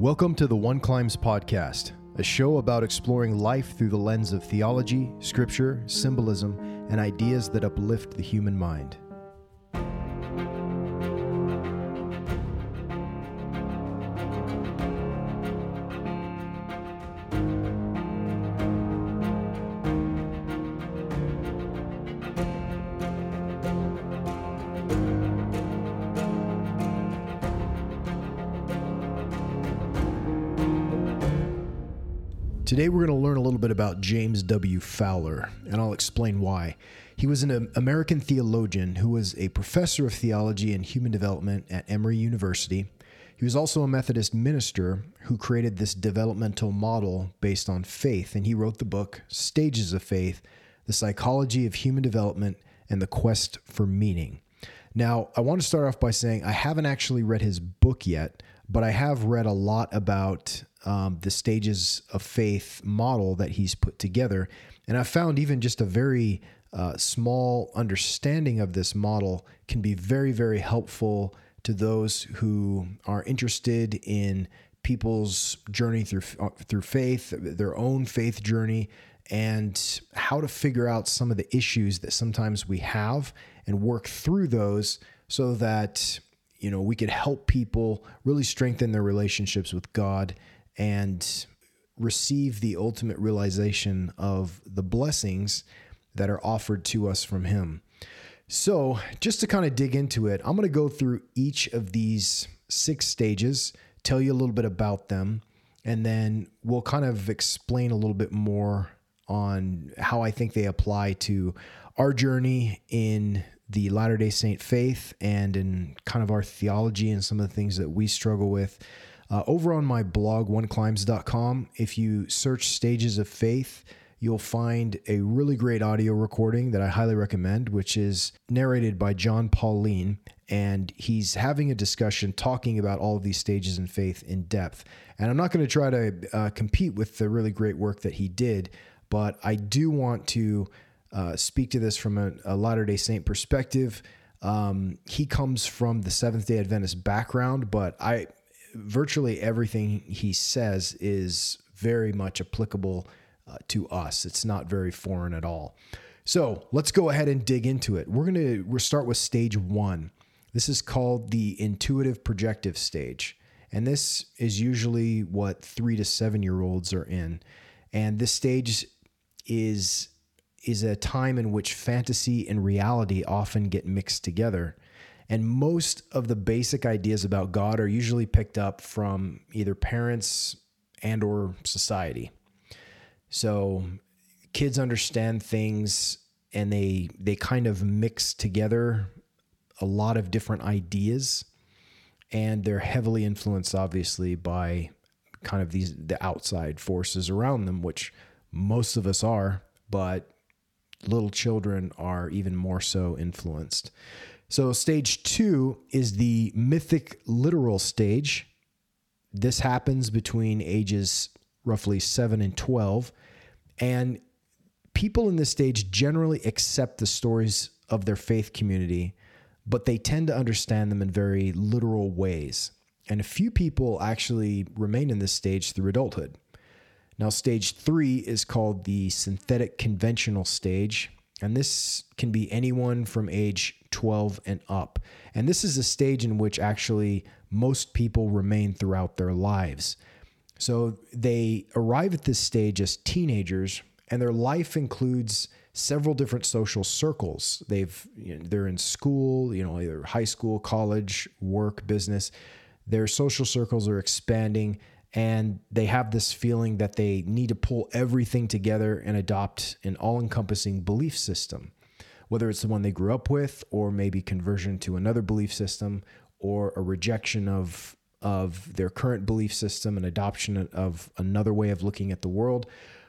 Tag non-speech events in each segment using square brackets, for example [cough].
Welcome to the One Climbs Podcast, a show about exploring life through the lens of theology, scripture, symbolism, and ideas that uplift the human mind. Fowler, and I'll explain why. He was an American theologian who was a professor of theology and human development at Emory University. He was also a Methodist minister who created this developmental model based on faith, and he wrote the book Stages of Faith The Psychology of Human Development and the Quest for Meaning. Now, I want to start off by saying I haven't actually read his book yet, but I have read a lot about um, the stages of faith model that he's put together. And I found even just a very uh, small understanding of this model can be very, very helpful to those who are interested in people's journey through uh, through faith, their own faith journey, and how to figure out some of the issues that sometimes we have and work through those so that you know we could help people really strengthen their relationships with God and receive the ultimate realization of the blessings that are offered to us from Him. So, just to kind of dig into it, I'm going to go through each of these six stages, tell you a little bit about them, and then we'll kind of explain a little bit more on how I think they apply to our journey in the Latter day Saint faith and in kind of our theology and some of the things that we struggle with uh, over on my blog, oneclimbs.com, if you search Stages of Faith, you'll find a really great audio recording that I highly recommend, which is narrated by Jon Paulien. And he's having a discussion talking about all of these stages in faith in depth. And I'm not going to try to uh, compete with the really great work that he did, but I do want to uh, speak to this from a, a Latter day Saint perspective. Um, he comes from the Seventh day Adventist background, but I virtually everything he says is very much applicable uh, to us. It's not very foreign at all. So let's go ahead and dig into it. We're going to we'll start with stage one. This is called the intuitive projective stage. And this is usually what three to seven year olds are in. And this stage is is a time in which fantasy and reality often get mixed together. And most of the basic ideas about God are usually picked up from either parents and or society. So kids understand things and they they kind of mix together a lot of different ideas and they're heavily influenced obviously by kind of these the outside forces around them which most of us are but little children are even more so influenced so, stage two is the mythic literal stage. This happens between ages roughly 7 and 12. And people in this stage generally accept the stories of their faith community, but they tend to understand them in very literal ways. And a few people actually remain in this stage through adulthood. Now, stage three is called the synthetic conventional stage. And this can be anyone from age 12 and up. And this is a stage in which actually most people remain throughout their lives. So they arrive at this stage as teenagers, and their life includes several different social circles. They've you know, they're in school, you know, either high school, college, work, business. Their social circles are expanding and they have this feeling that they need to pull everything together and adopt an all-encompassing belief system whether it's the one they grew up with or maybe conversion to another belief system or a rejection of of their current belief system and adoption of another way of looking at the world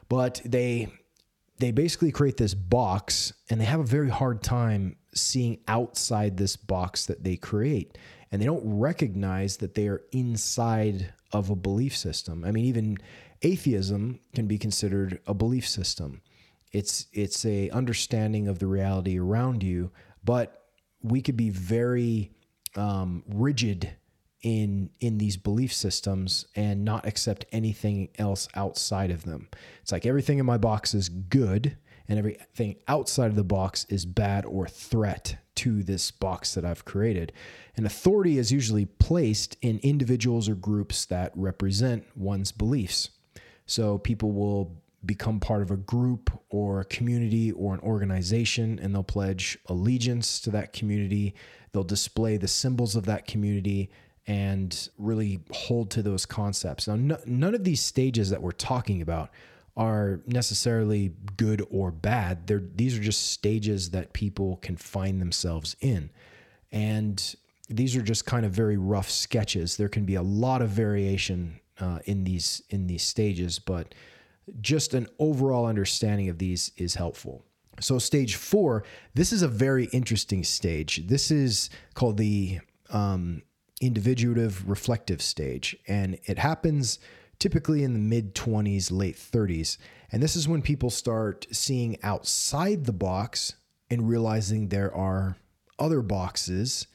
but they they basically create this box and they have a very hard time seeing outside this box that they create and they don't recognize that they are inside of a belief system. I mean, even atheism can be considered a belief system. It's it's a understanding of the reality around you, but we could be very um, rigid in in these belief systems and not accept anything else outside of them. It's like everything in my box is good and everything outside of the box is bad or threat to this box that I've created. And authority is usually placed in individuals or groups that represent one's beliefs. So people will become part of a group or a community or an organization and they'll pledge allegiance to that community. They'll display the symbols of that community and really hold to those concepts. Now, no, none of these stages that we're talking about are necessarily good or bad. They're, these are just stages that people can find themselves in. And these are just kind of very rough sketches. There can be a lot of variation uh, in these in these stages, but just an overall understanding of these is helpful. So, stage four, this is a very interesting stage. This is called the um, individuative reflective stage, and it happens typically in the mid 20s, late 30s. And this is when people start seeing outside the box and realizing there are other boxes,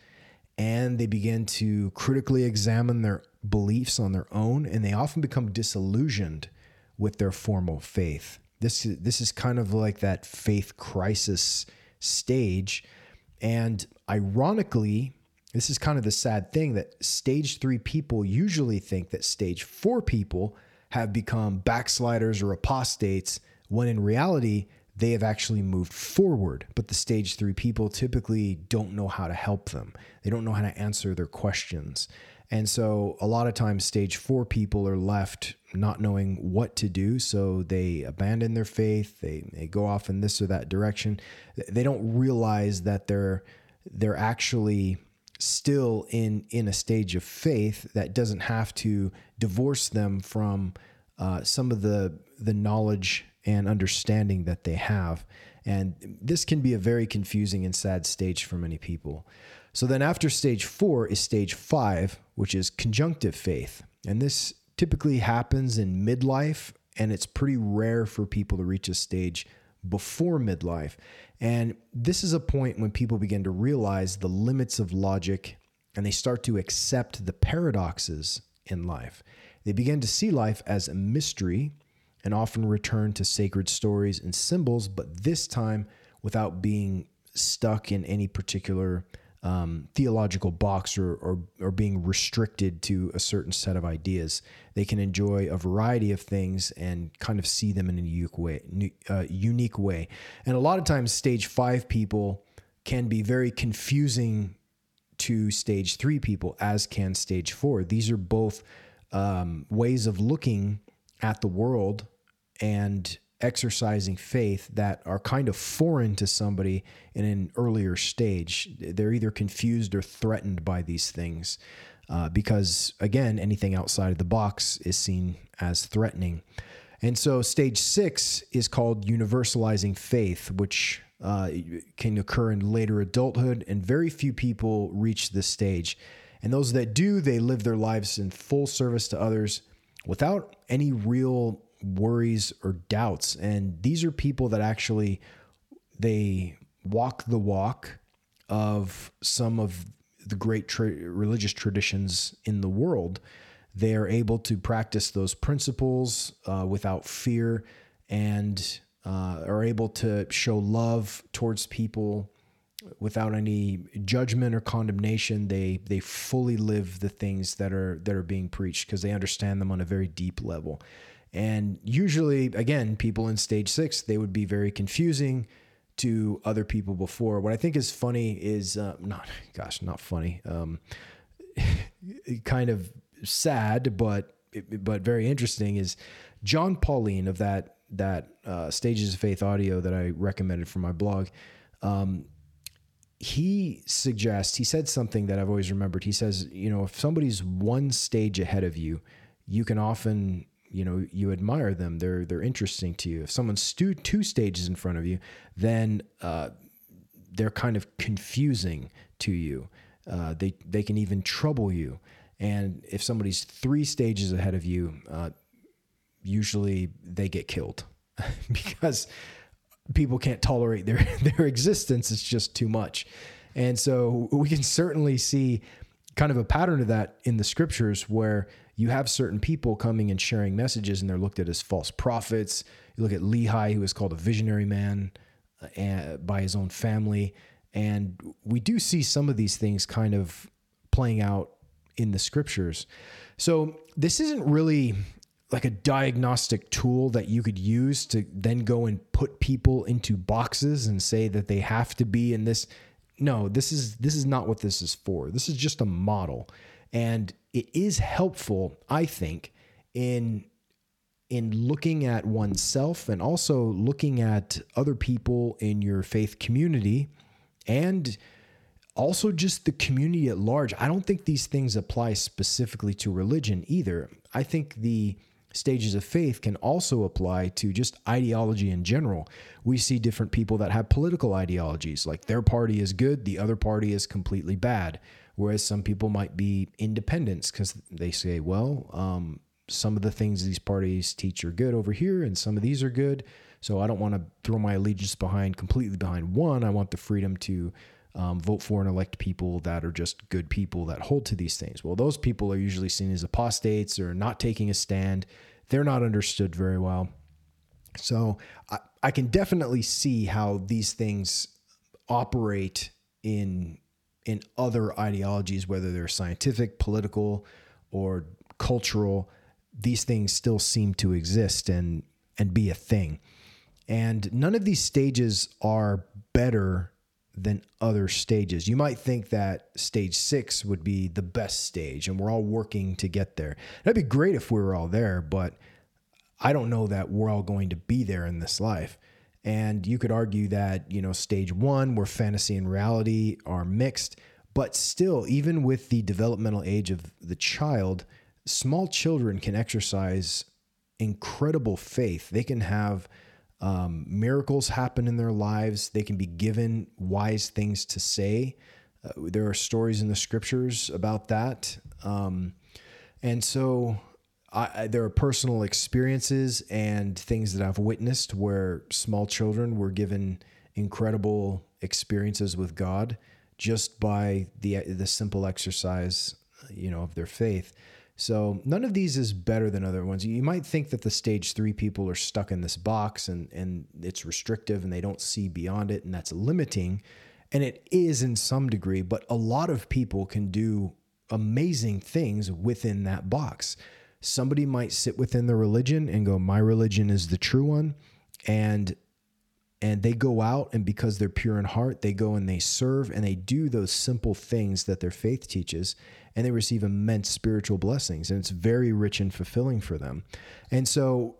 and they begin to critically examine their beliefs on their own, and they often become disillusioned with their formal faith. This this is kind of like that faith crisis stage, and ironically, this is kind of the sad thing that stage three people usually think that stage four people have become backsliders or apostates, when in reality they have actually moved forward. But the stage three people typically don't know how to help them. They don't know how to answer their questions. And so a lot of times, stage four people are left not knowing what to do. So they abandon their faith. They, they go off in this or that direction. They don't realize that they're they're actually still in in a stage of faith that doesn't have to divorce them from uh, some of the the knowledge and understanding that they have. And this can be a very confusing and sad stage for many people. So then after stage four is stage five, which is conjunctive faith. And this typically happens in midlife, and it's pretty rare for people to reach a stage before midlife. And this is a point when people begin to realize the limits of logic and they start to accept the paradoxes in life. They begin to see life as a mystery and often return to sacred stories and symbols, but this time without being stuck in any particular um, theological box or, or, or being restricted to a certain set of ideas. They can enjoy a variety of things and kind of see them in a unique way. Uh, unique way. And a lot of times, stage five people can be very confusing to stage three people, as can stage four. These are both um, ways of looking at the world and exercising faith that are kind of foreign to somebody in an earlier stage. They're either confused or threatened by these things uh, because, again, anything outside of the box is seen as threatening. And so, stage six is called universalizing faith, which uh, can occur in later adulthood, and very few people reach this stage. And those that do, they live their lives in full service to others without any real worries or doubts. And these are people that actually they walk the walk of some of the great tra- religious traditions in the world. They are able to practice those principles uh, without fear and uh, are able to show love towards people without any judgment or condemnation. They they fully live the things that are that are being preached because they understand them on a very deep level and usually, again, people in stage six, they would be very confusing to other people before. What I think is funny is uh, not, [laughs] gosh, not funny, um, [laughs] kind of sad, but but very interesting is Jon Paulien of that that uh, Stages of Faith audio that I recommended for my blog. Um, he suggests he said something that I've always remembered. He says, you know, if somebody's one stage ahead of you, you can often you know you admire them they're they're interesting to you. If someone's two, two stages in front of you then uh, they're kind of confusing to you. Uh, they they can even trouble you. And if somebody's three stages ahead of you uh, usually they get killed [laughs] because people can't tolerate their [laughs] their existence it's just too much. And so we can certainly see kind of a pattern of that in the scriptures where you have certain people coming and sharing messages and they're looked at as false prophets. You look at Lehi, who is called a visionary man uh, by his own family. And we do see some of these things kind of playing out in the scriptures. So this isn't really like a diagnostic tool that you could use to then go and put people into boxes and say that they have to be in this no this is this is not what this is for this is just a model and it is helpful i think in in looking at oneself and also looking at other people in your faith community and also just the community at large i don't think these things apply specifically to religion either i think the stages of faith can also apply to just ideology in general. We see different people that have political ideologies, like their party is good, the other party is completely bad. Whereas some people might be independents because they say, well, um, some of the things these parties teach are good over here, and some of these are good. So I don't want to throw my allegiance behind completely behind one. I want the freedom to um, vote for and elect people that are just good people that hold to these things. Well, those people are usually seen as apostates or not taking a stand. They're not understood very well. So I, I can definitely see how these things operate in in other ideologies, whether they're scientific, political, or cultural. These things still seem to exist and and be a thing. And none of these stages are better than other stages. You might think that stage six would be the best stage and we're all working to get there. That'd be great if we were all there, but I don't know that we're all going to be there in this life. And you could argue that, you know, stage one, where fantasy and reality are mixed, but still, even with the developmental age of the child, small children can exercise incredible faith. They can have um, miracles happen in their lives. They can be given wise things to say. Uh, there are stories in the scriptures about that. Um, and so I, there are personal experiences and things that I've witnessed where small children were given incredible experiences with God just by the the simple exercise, you know, of their faith. So none of these is better than other ones. You might think that the stage three people are stuck in this box and, and it's restrictive and they don't see beyond it and that's limiting. And it is in some degree, but a lot of people can do amazing things within that box. Somebody might sit within the religion and go, My religion is the true one. And and they go out and because they're pure in heart they go and they serve and they do those simple things that their faith teaches and they receive immense spiritual blessings and it's very rich and fulfilling for them. And so,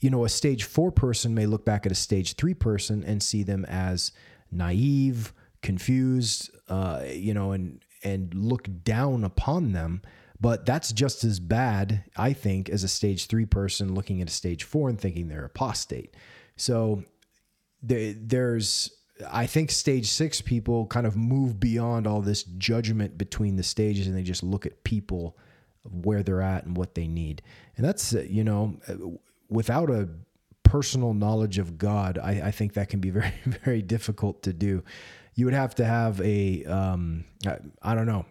you know, a stage 4 person may look back at a stage 3 person and see them as naive, confused, uh, you know, and and look down upon them. But that's just as bad, I think, as a stage three person looking at a stage four and thinking they're apostate. So there, there's I think stage six people kind of move beyond all this judgment between the stages and they just look at people where they're at and what they need. And that's, uh, you know, uh, without a personal knowledge of God, I, I think that can be [laughs] very, very difficult to do. You would have to have a, um, I, I don't know.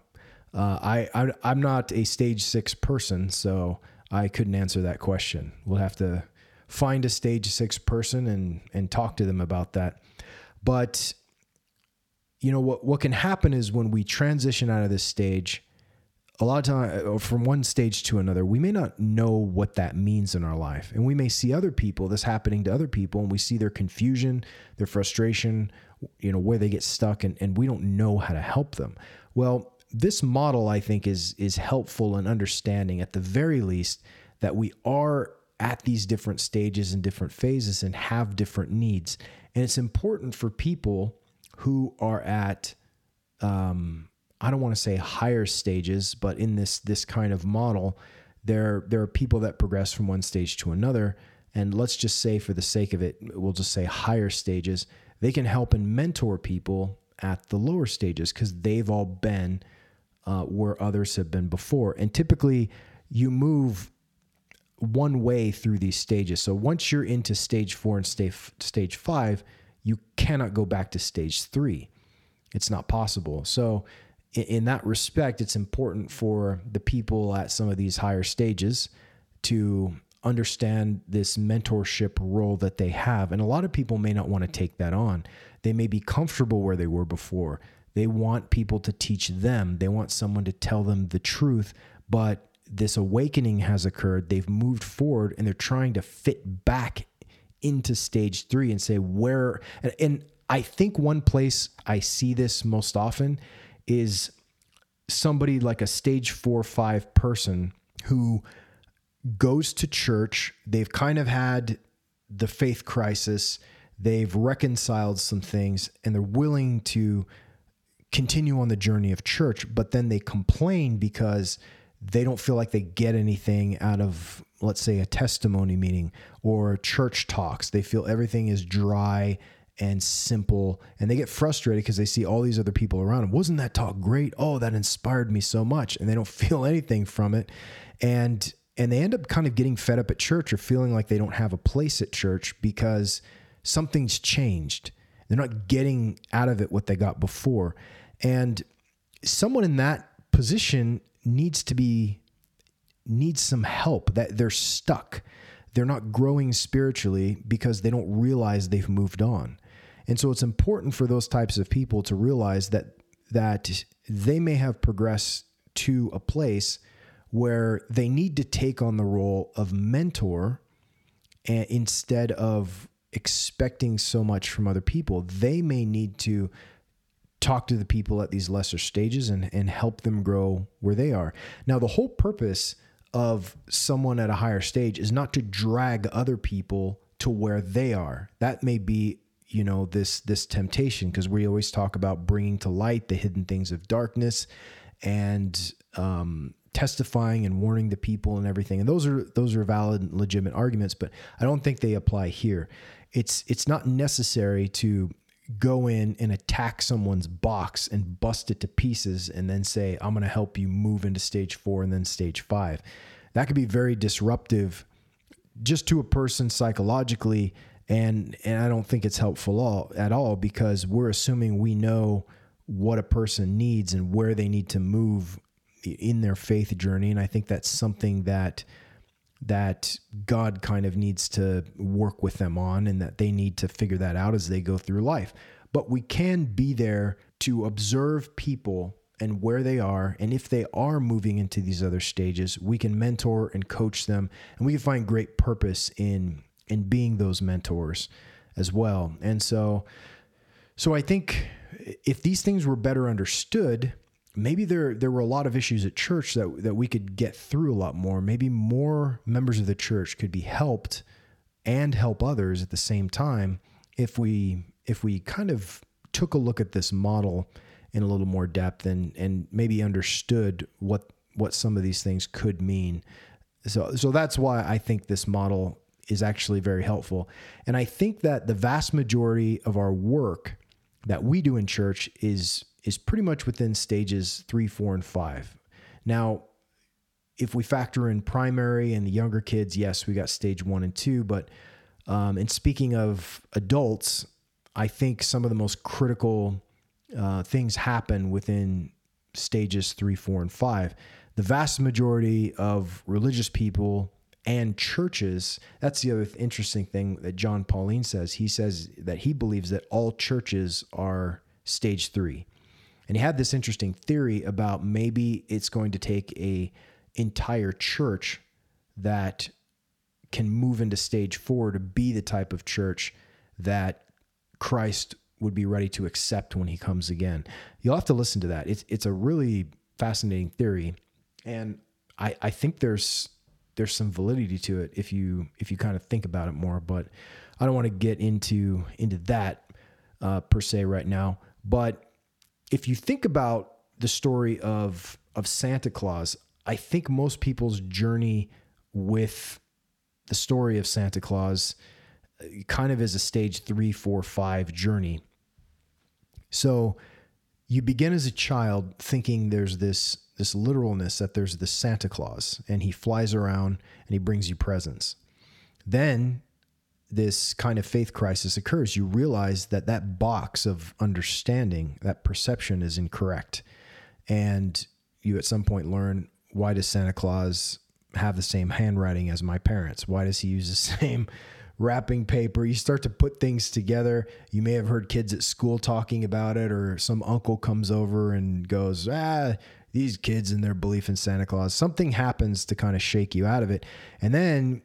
Uh, I, I, I'm not a stage six person, so I couldn't answer that question. We'll have to find a stage six person and, and talk to them about that. But you know what what can happen is when we transition out of this stage, a lot of time uh, from one stage to another, we may not know what that means in our life. And we may see other people, this happening to other people, and we see their confusion, their frustration, you know, where they get stuck and, and we don't know how to help them. Well, this model I think is is helpful in understanding at the very least that we are at these different stages and different phases and have different needs. And it's important for people who are at, um, I don't want to say higher stages, but in this this kind of model, there there are people that progress from one stage to another. And let's just say, for the sake of it, we'll just say higher stages. They can help and mentor people at the lower stages because they've all been uh, where others have been before. And typically, you move one way through these stages. So once you're into stage four and stage stage five, you cannot go back to stage three. It's not possible. So in, in that respect, it's important for the people at some of these higher stages to understand this mentorship role that they have. And a lot of people may not want to take that on. They may be comfortable where they were before. They want people to teach them, they want someone to tell them the truth. But this awakening has occurred. They've moved forward and they're trying to fit back into stage three and say, where, and, and I think one place I see this most often is somebody like a stage four, five person who goes to church. They've kind of had the faith crisis. They've reconciled some things and they're willing to continue on the journey of church, but then they complain because they don't feel like they get anything out of, let's say, a testimony meeting or church talks. They feel everything is dry and simple and they get frustrated because they see all these other people around them. Wasn't that talk great? Oh, that inspired me so much. And they don't [laughs] feel anything from it. And and they end up kind of getting fed up at church or feeling like they don't have a place at church because something's changed. They're not getting out of it what they got before. And someone in that position needs to be needs some help that they're stuck. They're not growing spiritually because they don't realize they've moved on. And so it's important for those types of people to realize that that they may have progressed to a place where they need to take on the role of mentor and instead of expecting so much from other people they may need to talk to the people at these lesser stages and, and help them grow where they are now the whole purpose of someone at a higher stage is not to drag other people to where they are that may be you know this this temptation because we always talk about bringing to light the hidden things of darkness and um, testifying and warning the people and everything. And those are those are valid and legitimate arguments, but I don't think they apply here. It's it's not necessary to go in and attack someone's box and bust it to pieces and then say, I'm going to help you move into stage four and then stage five. That could be very disruptive just to a person psychologically. And, and I don't think it's helpful all, at all because we're assuming we know what a person needs and where they need to move in their faith journey and i think that's something that that god kind of needs to work with them on and that they need to figure that out as they go through life. But we can be there to observe people and where they are. And if they are moving into these other stages we can mentor and coach them. And we can find great purpose in in being those mentors as well. And so so i think if these things were better understood maybe there there were a lot of issues at church that that we could get through a lot more. Maybe more members of the church could be helped and help others at the same time if we if we kind of took a look at this model in a little more depth and and maybe understood what what some of these things could mean. So so that's why I think this model is actually very helpful. And I think that the vast majority of our work that we do in church is is pretty much within stages three, four, and five. Now, if we factor in primary and the younger kids, yes, we got stage one and two. But um, and speaking of adults, I think some of the most critical uh, things happen within stages three, four, and five. The vast majority of religious people and churches, that's the other interesting thing that Jon Paulien says. He says that he believes that all churches are stage three. And he had this interesting theory about maybe it's going to take a entire church that can move into stage 4 to be the type of church that Christ would be ready to accept when he comes again. You'll have to listen to that. It's it's a really fascinating theory and I I think there's there's some validity to it if you if you kind of think about it more, but I don't want to get into into that uh, per se right now. But if you think about the story of of Santa Claus, I think most people's journey with the story of Santa Claus uh, kind of is a stage three, four, five journey. So you begin as a child thinking there's this this literalness that there's this Santa Claus and he flies around and he brings you presents. Then this kind of faith crisis occurs, you realize that that box of understanding, that perception is incorrect. and you at some point learn why does Santa Claus have the same handwriting as my parents? Why does he use the [laughs] same wrapping paper? You start to put things together. You may have heard kids at school talking about it, or some uncle comes over and goes, ah, these kids and their belief in Santa Claus. Something happens to kind of shake you out of it. And then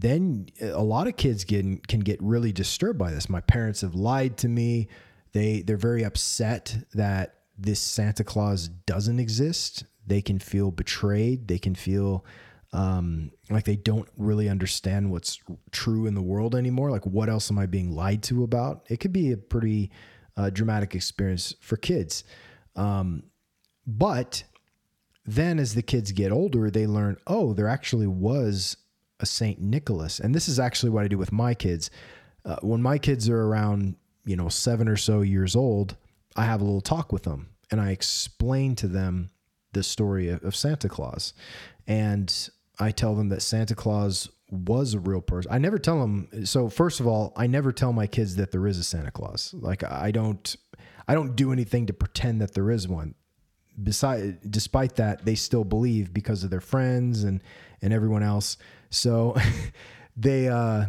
then a lot of kids get can get really disturbed by this. My parents have lied to me. They they're very upset that this Santa Claus doesn't exist. They can feel betrayed. They can feel um, like they don't really understand what's true in the world anymore. Like, what else am I being lied to about? It could be a pretty uh, dramatic experience for kids. Um, but then as the kids get older, they learn, oh, there actually was a Saint Nicholas. And this is actually what I do with my kids. Uh, when my kids are around, you know, seven or so years old, I have a little talk with them and I explain to them the story of, of Santa Claus. And I tell them that Santa Claus was a real person. I never tell them. So first of all, I never tell my kids that there is a Santa Claus. Like I don't, I don't do anything to pretend that there is one. Beside, despite that, they still believe because of their friends and and everyone else. So [laughs] they, uh,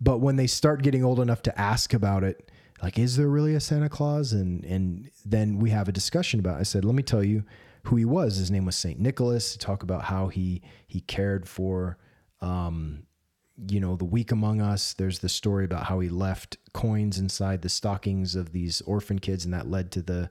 but when they start getting old enough to ask about it, like, is there really a Santa Claus? And and then we have a discussion about. It. I said, let me tell you who he was. His name was Saint Nicholas. To talk about how he he cared for, um, you know, the weak among us. There's the story about how he left coins inside the stockings of these orphan kids, and that led to the,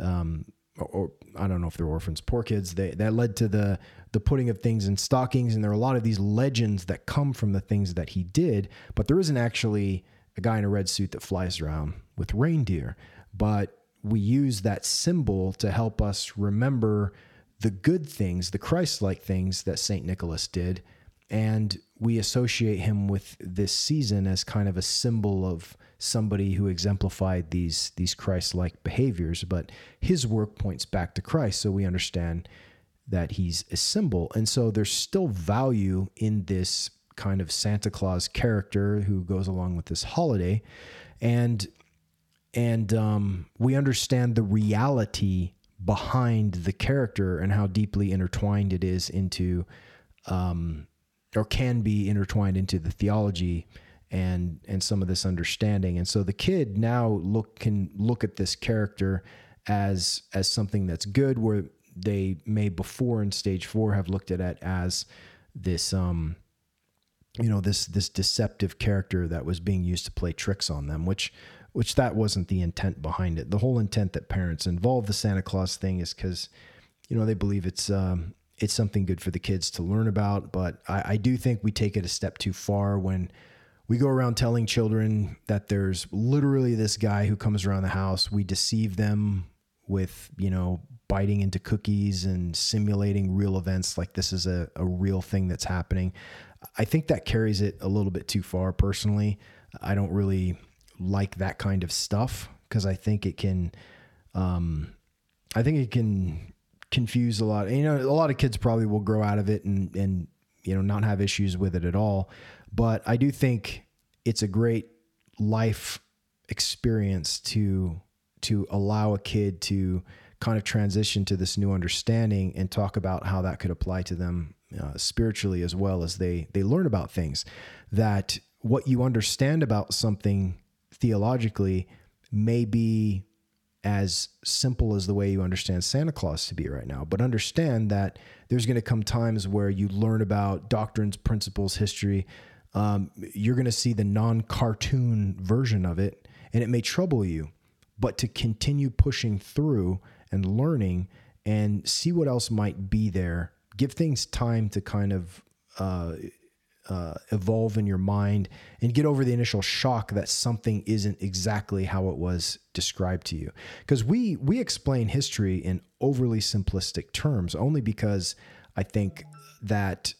um, or, or I don't know if they're orphans, poor kids. They that led to the the putting of things in stockings, and there are a lot of these legends that come from the things that he did. But there isn't actually a guy in a red suit that flies around with reindeer, but we use that symbol to help us remember the good things, the Christ like things that St. Nicholas did. And we associate him with this season as kind of a symbol of somebody who exemplified these, these Christ like behaviors. But his work points back to Christ. So we understand that he's a symbol. And so there's still value in this kind of Santa Claus character who goes along with this holiday. And and um, we understand the reality behind the character and how deeply intertwined it is into um, or can be intertwined into the theology and and some of this understanding and so the kid now look can look at this character as as something that's good where they may before in stage 4 have looked at it as this um you know this this deceptive character that was being used to play tricks on them which which that wasn't the intent behind it. The whole intent that parents involve the Santa Claus thing is because, you know, they believe it's um, it's something good for the kids to learn about. But I, I do think we take it a step too far when we go around telling children that there's literally this guy who comes around the house. We deceive them with, you know, biting into cookies and simulating real events like this is a, a real thing that's happening. I think that carries it a little bit too far personally. I don't really like that kind of stuff because I think it can, um, I think it can confuse a lot. You know, a lot of kids probably will grow out of it and and you know not have issues with it at all. But I do think it's a great life experience to to allow a kid to kind of transition to this new understanding and talk about how that could apply to them uh, spiritually as well as they they learn about things that what you understand about something theologically may be as simple as the way you understand Santa Claus to be right now. But understand that there's going to come times where you learn about doctrines, principles, history. Um, you're going to see the non cartoon version of it, and it may trouble you. But to continue pushing through and learning and see what else might be there, give things time to kind of uh, uh, evolve in your mind and get over the initial shock that something isn't exactly how it was described to you. Because we we explain history in overly simplistic terms only because i think that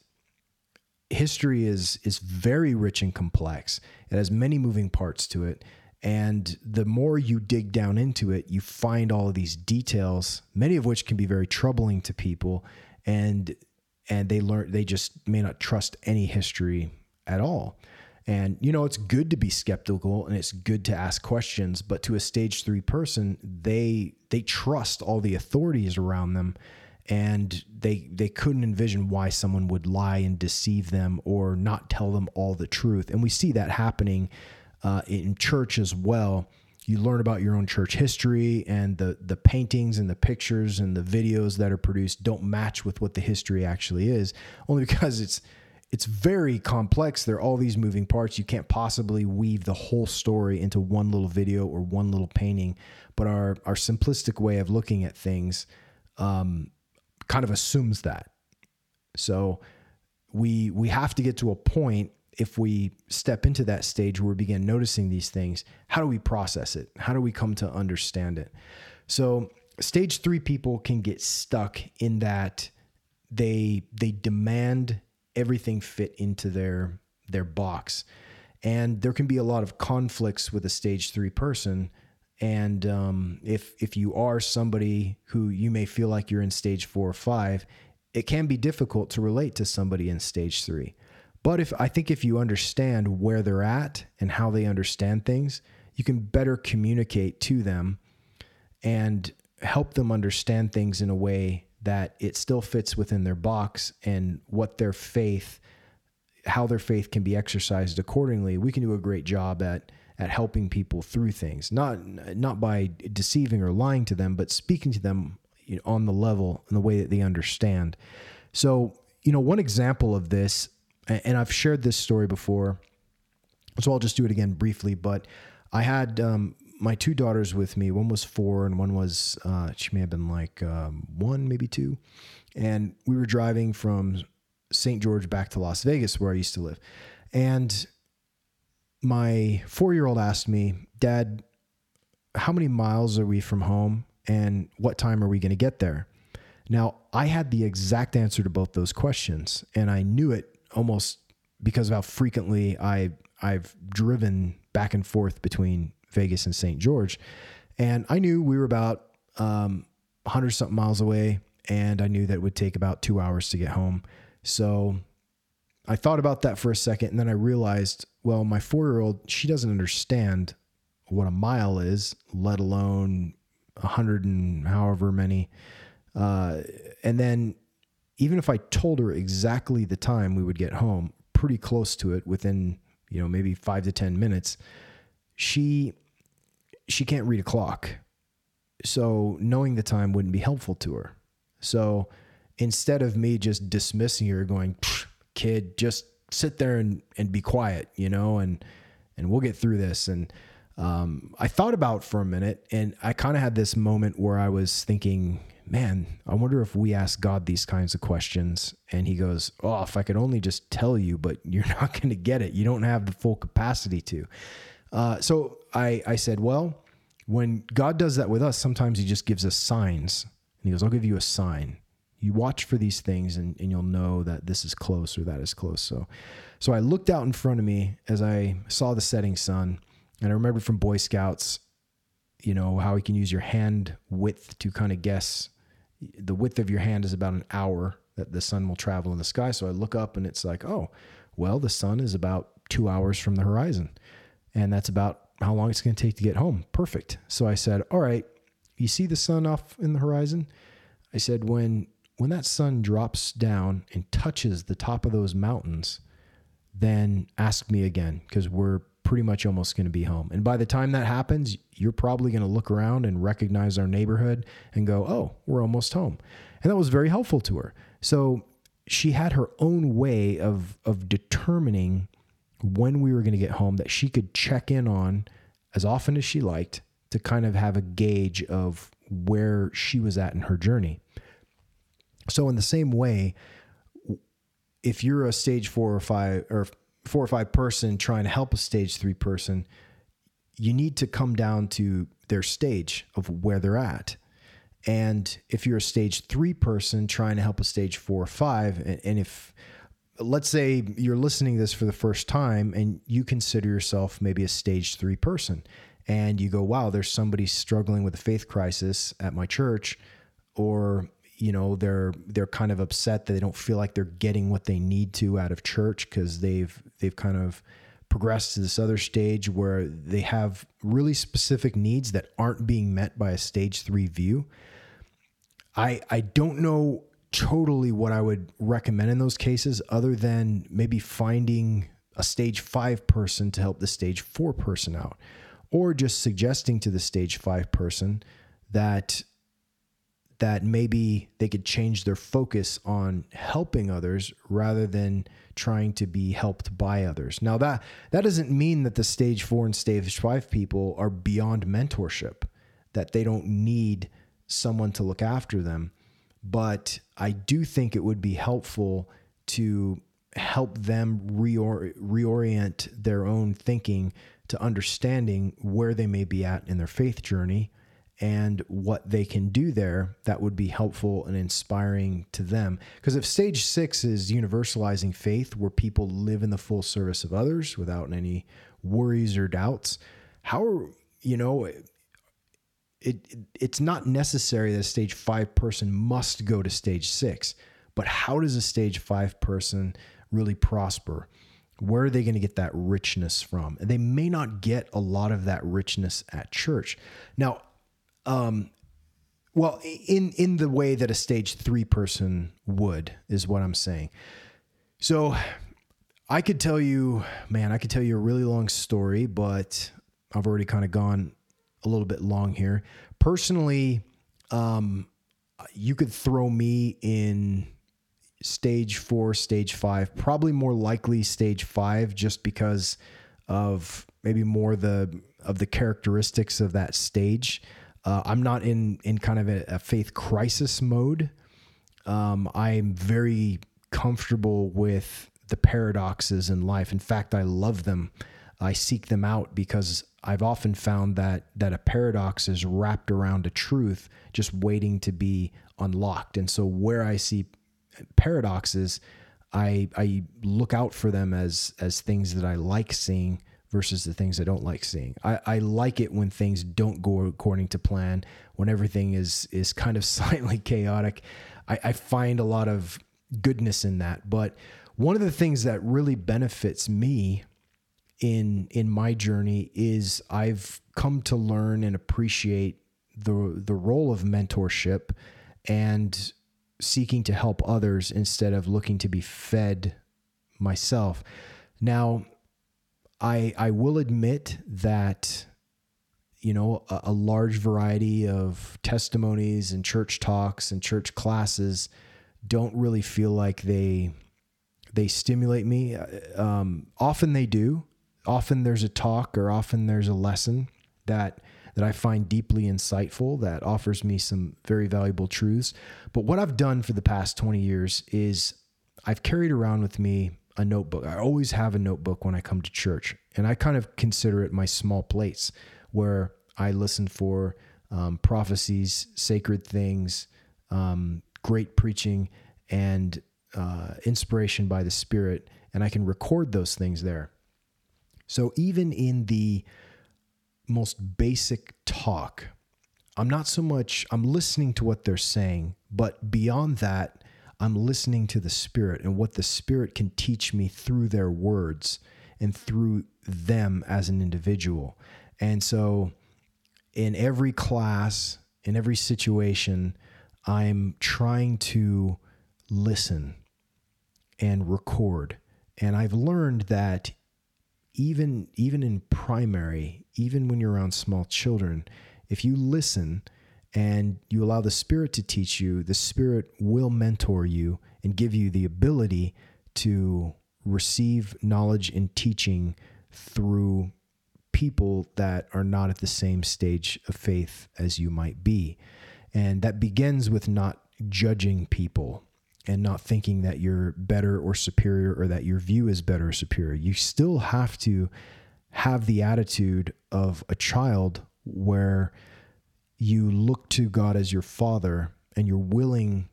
history is is very rich and complex. It has many moving parts to it and the more you dig down into it you find all of these details many of which can be very troubling to people and and they learn they just may not trust any history at all And you know, it's good to be skeptical and it's good to ask questions, but to a stage 3 person, they they trust all the authorities around them and they they couldn't envision why someone would lie and deceive them or not tell them all the truth. And we see that happening uh, in church as well. You learn about your own church history, and the the paintings and the pictures and the videos that are produced don't match with what the history actually is, only [laughs] because it's it's very complex. There are all these moving parts. You can't possibly weave the whole story into one little video or one little painting. But our our simplistic way of looking at things um, kind of assumes that. So we we have to get to a point if we step into that stage where we begin noticing these things, how do we process it? How do we come to understand it? So stage 3 people can get stuck in that they they demand everything fit into their their box. And there can be a lot of conflicts with a stage 3 person and um, if if you are somebody who you may feel like you're in stage four or five, it can be difficult to relate to somebody in stage three. But if I think if you understand where they're at and how they understand things, you can better communicate to them and help them understand things in a way that it still fits within their box and what their faith how their faith can be exercised accordingly. We can do a great job at at helping people through things, not not by deceiving or lying to them, but speaking to them you know, on the level and the way that they understand. So, you know, one example of this, and I've shared this story before, so I'll just do it again briefly. But I had um, my two daughters with me. One was four, and one was uh, she may have been like um, one, maybe two, and we were driving from St. George back to Las Vegas, where I used to live, and my four year old asked me, Dad, how many miles are we from home and what time are we going to get there? Now, I had the exact answer to both those questions, and I knew it almost because of how frequently I I've driven back and forth between Vegas and St. George, and I knew we were about um, 100 something miles away, and I knew that it would take about two hours to get home. So I thought about that for a second, and then I realized well, my four year old, she doesn't understand what a mile is, let alone a hundred and however many. Uh, and then even if I told her exactly the time we would get home, pretty close to it within, you know, maybe five to 10 minutes, she, she can't read a clock. So knowing the time wouldn't be helpful to her. So instead of me just dismissing her going, kid, just sit there and, and be quiet, you know, and, and we'll get through this. And, um, I thought about for a minute and I kind of had this moment where I was thinking, man, I wonder if we ask God these kinds of questions and he goes, Oh, if I could only just tell you, but [laughs] you're not going to get it. You don't have the full capacity to. Uh, so I, I said, well, when God does that with us, sometimes he just gives us signs and he goes, I'll give you a sign you watch for these things and, and you'll know that this is close or that is close. So, so I looked out in front of me as I saw the setting sun, and I remembered from Boy Scouts, you know, how you can use your hand width to kind of guess. The width of your hand is about an hour that the sun will travel in the sky. So I look up and it's like, oh, well, the sun is about two hours from the horizon. And that's about how long it's going to take to get home. Perfect. So I said, all right, you see the sun off in the horizon? I said, when when that sun drops down and touches the top of those mountains, then ask me again because we're pretty much almost going to be home. And by the time that happens, you're probably going to look around and recognize our neighborhood and go, oh, we're almost home. And that was very helpful to her. So she had her own way of, of determining when we were going to get home that she could check in on as often as she liked to kind of have a gauge of where she was at in her journey. So in the same way, if you're a stage four or five or four or five person trying to help a stage three person, you need to come down to their stage of where they're at. And if you're a stage three person trying to help a stage four or five, and, and if let's say you're listening to this for the first time and you consider yourself maybe a stage three person and you go, wow, there's somebody struggling with a faith crisis at my church, or you know they're they're kind of upset that they don't feel like they're getting what they need to out of church because they've they've kind of progressed to this other stage where they have really specific needs that aren't being met by a stage three view. I I don't know totally what I would recommend in those cases, other than maybe finding a stage five person to help the stage four person out, or just suggesting to the stage five person that that maybe they could change their focus on helping others rather than trying to be helped by others. Now that that doesn't mean that the stage 4 and stage 5 people are beyond mentorship, that they don't need someone to look after them, but I do think it would be helpful to help them reor- reorient their own thinking to understanding where they may be at in their faith journey and what they can do there that would be helpful and inspiring to them. Because if stage six is universalizing faith, where people live in the full service of others without any worries or doubts, how you know, it, it it's not necessary that a stage five person must go to stage six, but how does a stage five person really prosper? Where are they going to get that richness from? And they may not get a lot of that richness at church. Now, um, well, in in the way that a stage three person would is what I'm saying. So, I could tell you, man, I could tell you a really long story, but I've already kind of gone a little bit long here. Personally, um, you could throw me in stage four, stage five, probably more likely stage five, just because of maybe more the of the characteristics of that stage. Uh, I'm not in in kind of a, a faith crisis mode. Um, I'm very comfortable with the paradoxes in life. In fact, I love them. I seek them out because I've often found that that a paradox is wrapped around a truth, just waiting to be unlocked. And so, where I see paradoxes, I I look out for them as as things that I like seeing versus the things I don't like seeing. I, I like it when things don't go according to plan, when everything is is kind of [laughs] slightly chaotic. I, I find a lot of goodness in that. But one of the things that really benefits me in in my journey is I've come to learn and appreciate the the role of mentorship and seeking to help others instead of looking to be fed myself. Now, I I will admit that you know a, a, large variety of testimonies and church talks and church classes don't really feel like they they stimulate me. Um, often they do. Often there's a talk or often there's a lesson that that I find deeply insightful that offers me some very valuable truths. But what I've done for the past 20 years is I've carried around with me a notebook. I always have a notebook when I come to church, and I kind of consider it my small place where I listen for um, prophecies, sacred things, um, great preaching, and uh, inspiration by the Spirit, and I can record those things there. So even in the most basic talk, I'm not so much, I'm listening to what they're saying, but beyond that, I'm listening to the Spirit and what the Spirit can teach me through their words and through them as an individual. And so, in every class, in every situation, I'm trying to listen and record. And I've learned that even even in primary, even when you're around small children, if you listen and you allow the Spirit to teach you, the Spirit will mentor you and give you the ability to receive knowledge and teaching through people that are not at the same stage of faith as you might be. And that begins with not judging people and not thinking that you're better or superior or that your view is better or superior. You still have to have the attitude of a child where you look to God as your father and you're willing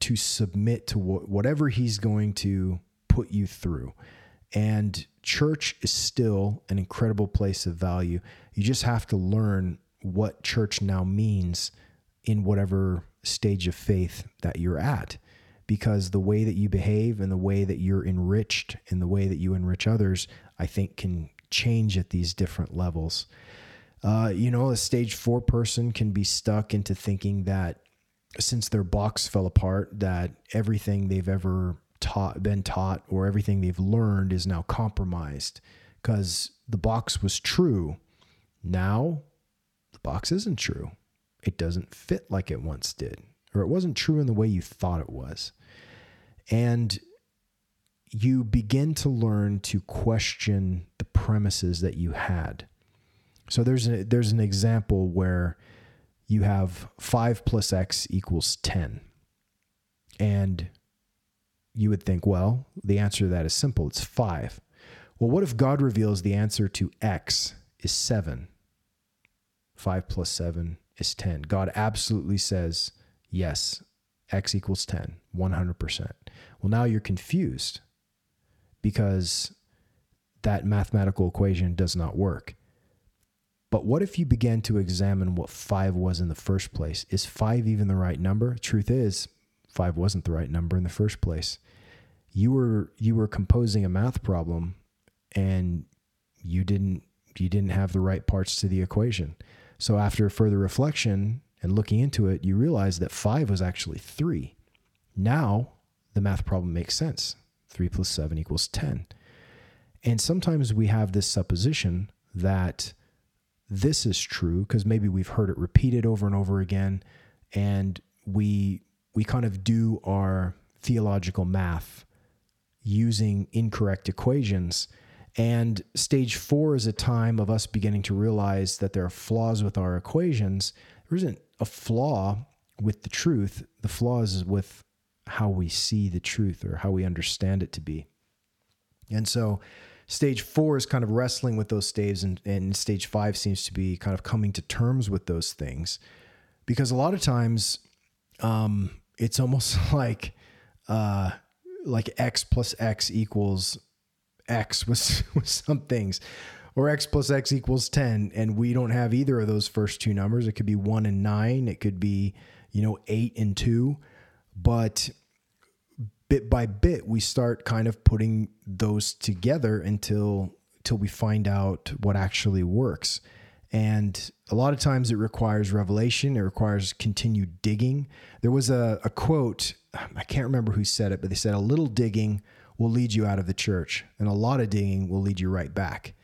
to submit to wh- whatever he's going to put you through. And church is still an incredible place of value. You just have to learn what church now means in whatever stage of faith that you're at. because the way that you behave and the way that you're enriched and the way that you enrich others, I think can change at these different levels. Uh, you know, a stage four person can be stuck into thinking that since their box fell apart, that everything they've ever taught, been taught, or everything they've learned is now compromised because the box was true. Now, the box isn't true. It doesn't fit like it once did, or it wasn't true in the way you thought it was. And you begin to learn to question the premises that you had. So there's a, there's an example where you have 5 plus x equals 10. And you would think, well, the answer to that is simple. It's 5. Well, what if God reveals the answer to x is 7? 5 plus 7 is 10. God absolutely says, yes, x equals 10, 100%. Well, now you're confused because that mathematical equation does not work. But what if you began to examine what 5 was in the first place? Is 5 even the right number? Truth is, 5 wasn't the right number in the first place. You were you were composing a math problem and you didn't you didn't have the right parts to the equation. So after further reflection and looking into it, you realize that 5 was actually 3. Now, the math problem makes sense. 3 plus 7 equals 10. And sometimes we have this supposition that this is true because maybe we've heard it repeated over and over again and we we kind of do our theological math using incorrect equations. And stage 4 is a time of us beginning to realize that there are flaws with our equations. There isn't a flaw with the truth. The flaw is with how we see the truth or how we understand it to be. And so stage four is kind of wrestling with those staves and, and stage five seems to be kind of coming to terms with those things. Because a lot of times um, it's almost [laughs] like uh, like x plus x equals x with, [laughs] with some things or x plus x equals 10 and we don't have either of those first two numbers. It could be 1 and 9 it could be you know 8 and 2 but bit by bit we start kind of putting those together until until we find out what actually works. And a lot of times it requires revelation it requires continued digging. There was a, a quote i can't remember who said it but they said a little digging will lead you out of the church and a lot of digging will lead you right back.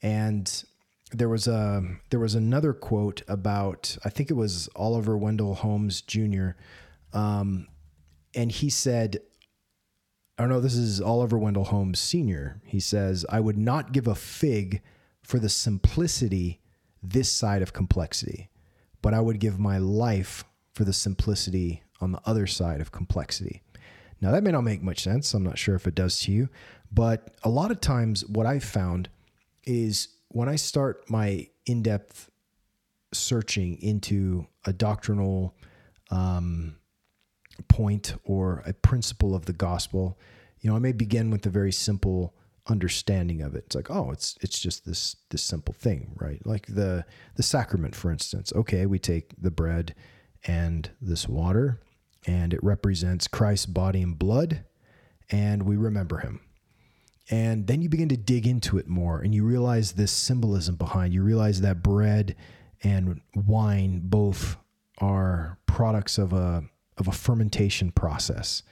And there was a there was another quote about i think it was oliver wendell holmes jr um, and he said I don't know, this is Oliver Wendell Holmes Sr. He says, I would not give a fig for the simplicity this side of complexity, but I would give my life for the simplicity on the other side of complexity. Now, that may not make much sense. I'm not sure if it does to you, but a lot of times what I've found is when I start my in depth searching into a doctrinal um, point or a principle of the gospel, you know, I may begin with a very simple understanding of it. It's like, oh, it's it's just this this simple thing, right? Like the the sacrament, for instance. Okay, we take the bread and this water, and it represents Christ's body and blood, and we remember him. And then you begin to dig into it more, and you realize this symbolism behind. You realize that bread and wine both are products of a of a fermentation process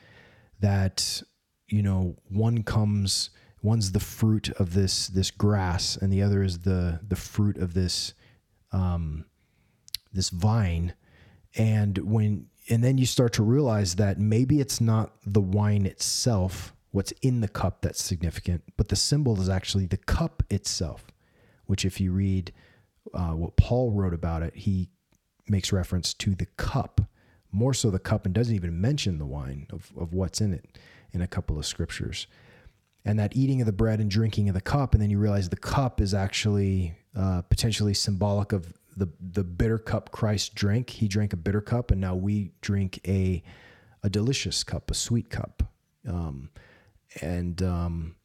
that you know one comes one's the fruit of this this grass and the other is the the fruit of this um this vine. And when and then you start to realize that maybe it's not the wine itself what's in the cup that's significant but the symbol is actually the cup itself which if you read uh, what paul wrote about it he makes reference to the cup more so the cup and doesn't even mention the wine of, of what's in it in a couple of scriptures. And that eating of the bread and drinking of the cup, and then you realize the cup is actually uh, potentially symbolic of the the bitter cup Christ drank. He drank a bitter cup, and now we drink a a delicious cup, a sweet cup. Um, and um,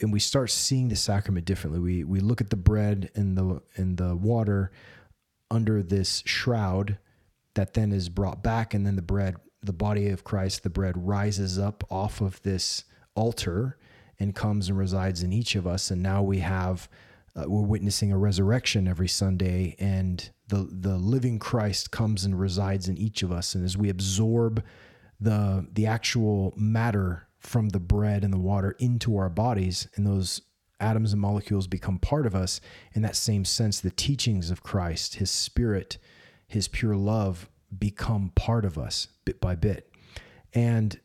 and we start seeing the sacrament differently. We we look at the bread and the and the water under this shroud that then is brought back, and then the bread the body of Christ, the bread, rises up off of this altar and comes and resides in each of us. And now we have, uh, we're witnessing a resurrection every Sunday, and the the living Christ comes and resides in each of us. And as we absorb the the actual matter from the bread and the water into our bodies, and those atoms and molecules become part of us. In that same sense, the teachings of Christ, His Spirit, His pure love become part of us bit by bit. And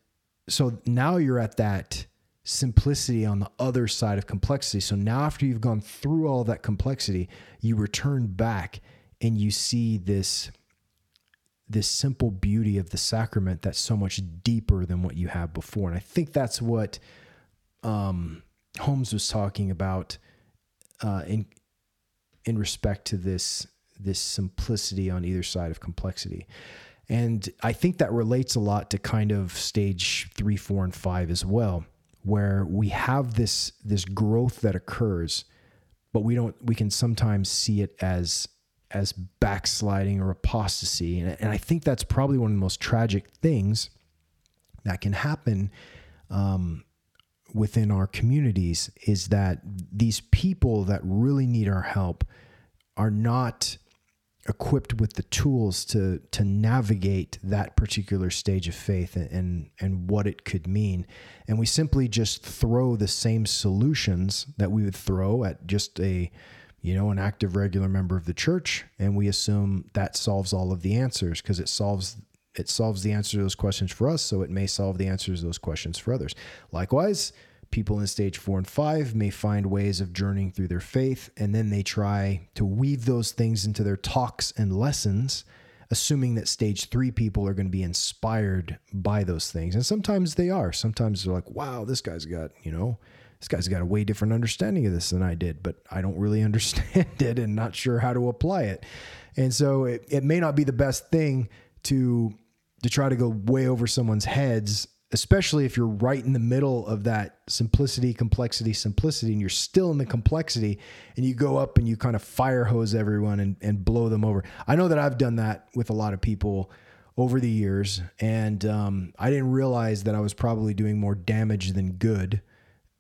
so now you're at that simplicity on the other side of complexity. So now, after you've gone through all that complexity, you return back and you see this this simple beauty of the sacrament that's so much deeper than what you have before. And I think that's what um, Holmes was talking about uh, in in respect to this this simplicity on either side of complexity. And I think that relates a lot to kind of stage three, four, and five as well, where we have this this growth that occurs, but we don't we can sometimes see it as as backsliding or apostasy. And, and I think that's probably one of the most tragic things that can happen um, within our communities is that these people that really need our help are not equipped with the tools to to navigate that particular stage of faith and, and what it could mean. And we simply just throw the same solutions that we would throw at just a you know an active regular member of the church and we assume that solves all of the answers because it solves it solves the answer to those questions for us so it may solve the answers to those questions for others. Likewise People in stage four and five may find ways of journeying through their faith, and then they try to weave those things into their talks and lessons, assuming that stage three people are going to be inspired by those things. And sometimes they are. Sometimes they're like, wow, this guy's got, you know, this guy's got a way different understanding of this than I did, but I don't really [laughs] understand it and not sure how to apply it. And so it, it may not be the best thing to to try to go way over someone's heads especially if you're right in the middle of that simplicity, complexity, simplicity, and you're still in the complexity and you go up and you kind of fire hose everyone and, and blow them over. I know that I've done that with a lot of people over the years, and um, I didn't realize that I was probably doing more damage than good,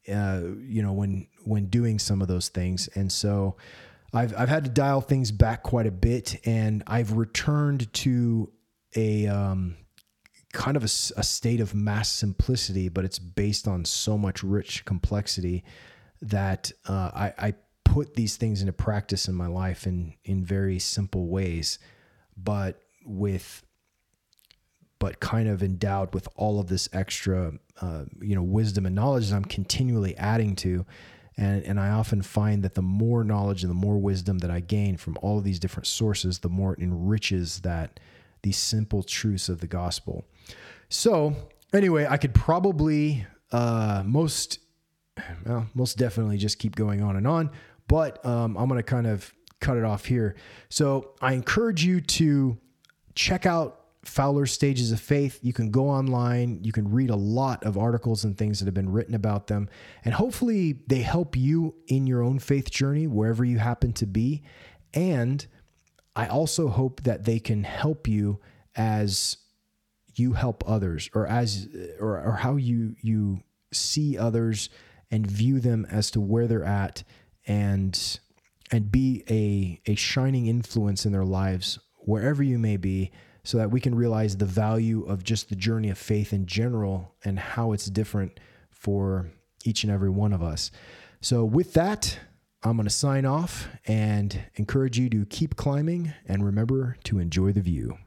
uh, you know, when when doing some of those things. And so I've I've had to dial things back quite a bit, and I've returned to a um, kind of a, a, state of mass simplicity, but it's based on so much rich complexity that uh, I, I, put these things into practice in my life in in very simple ways, but with but kind of endowed with all of this extra uh, you know wisdom and knowledge that I'm continually adding to. And, and I often find that the more knowledge and the more wisdom that I gain from all of these different sources, the more it enriches that these simple truths of the gospel. So, anyway, I could probably uh, most well, most definitely just keep going on and on, but um, I'm going to kind of cut it off here. So, I encourage you to check out Fowler's Stages of Faith. You can go online, you can read a lot of articles and things that have been written about them, and hopefully they help you in your own faith journey, wherever you happen to be. And I also hope that they can help you as you help others or as or, or how you you see others and view them as to where they're at and and be a a shining influence in their lives wherever you may be so that we can realize the value of just the journey of faith in general and how it's different for each and every one of us. So with that, I'm going to sign off and encourage you to keep climbing and remember to enjoy the view.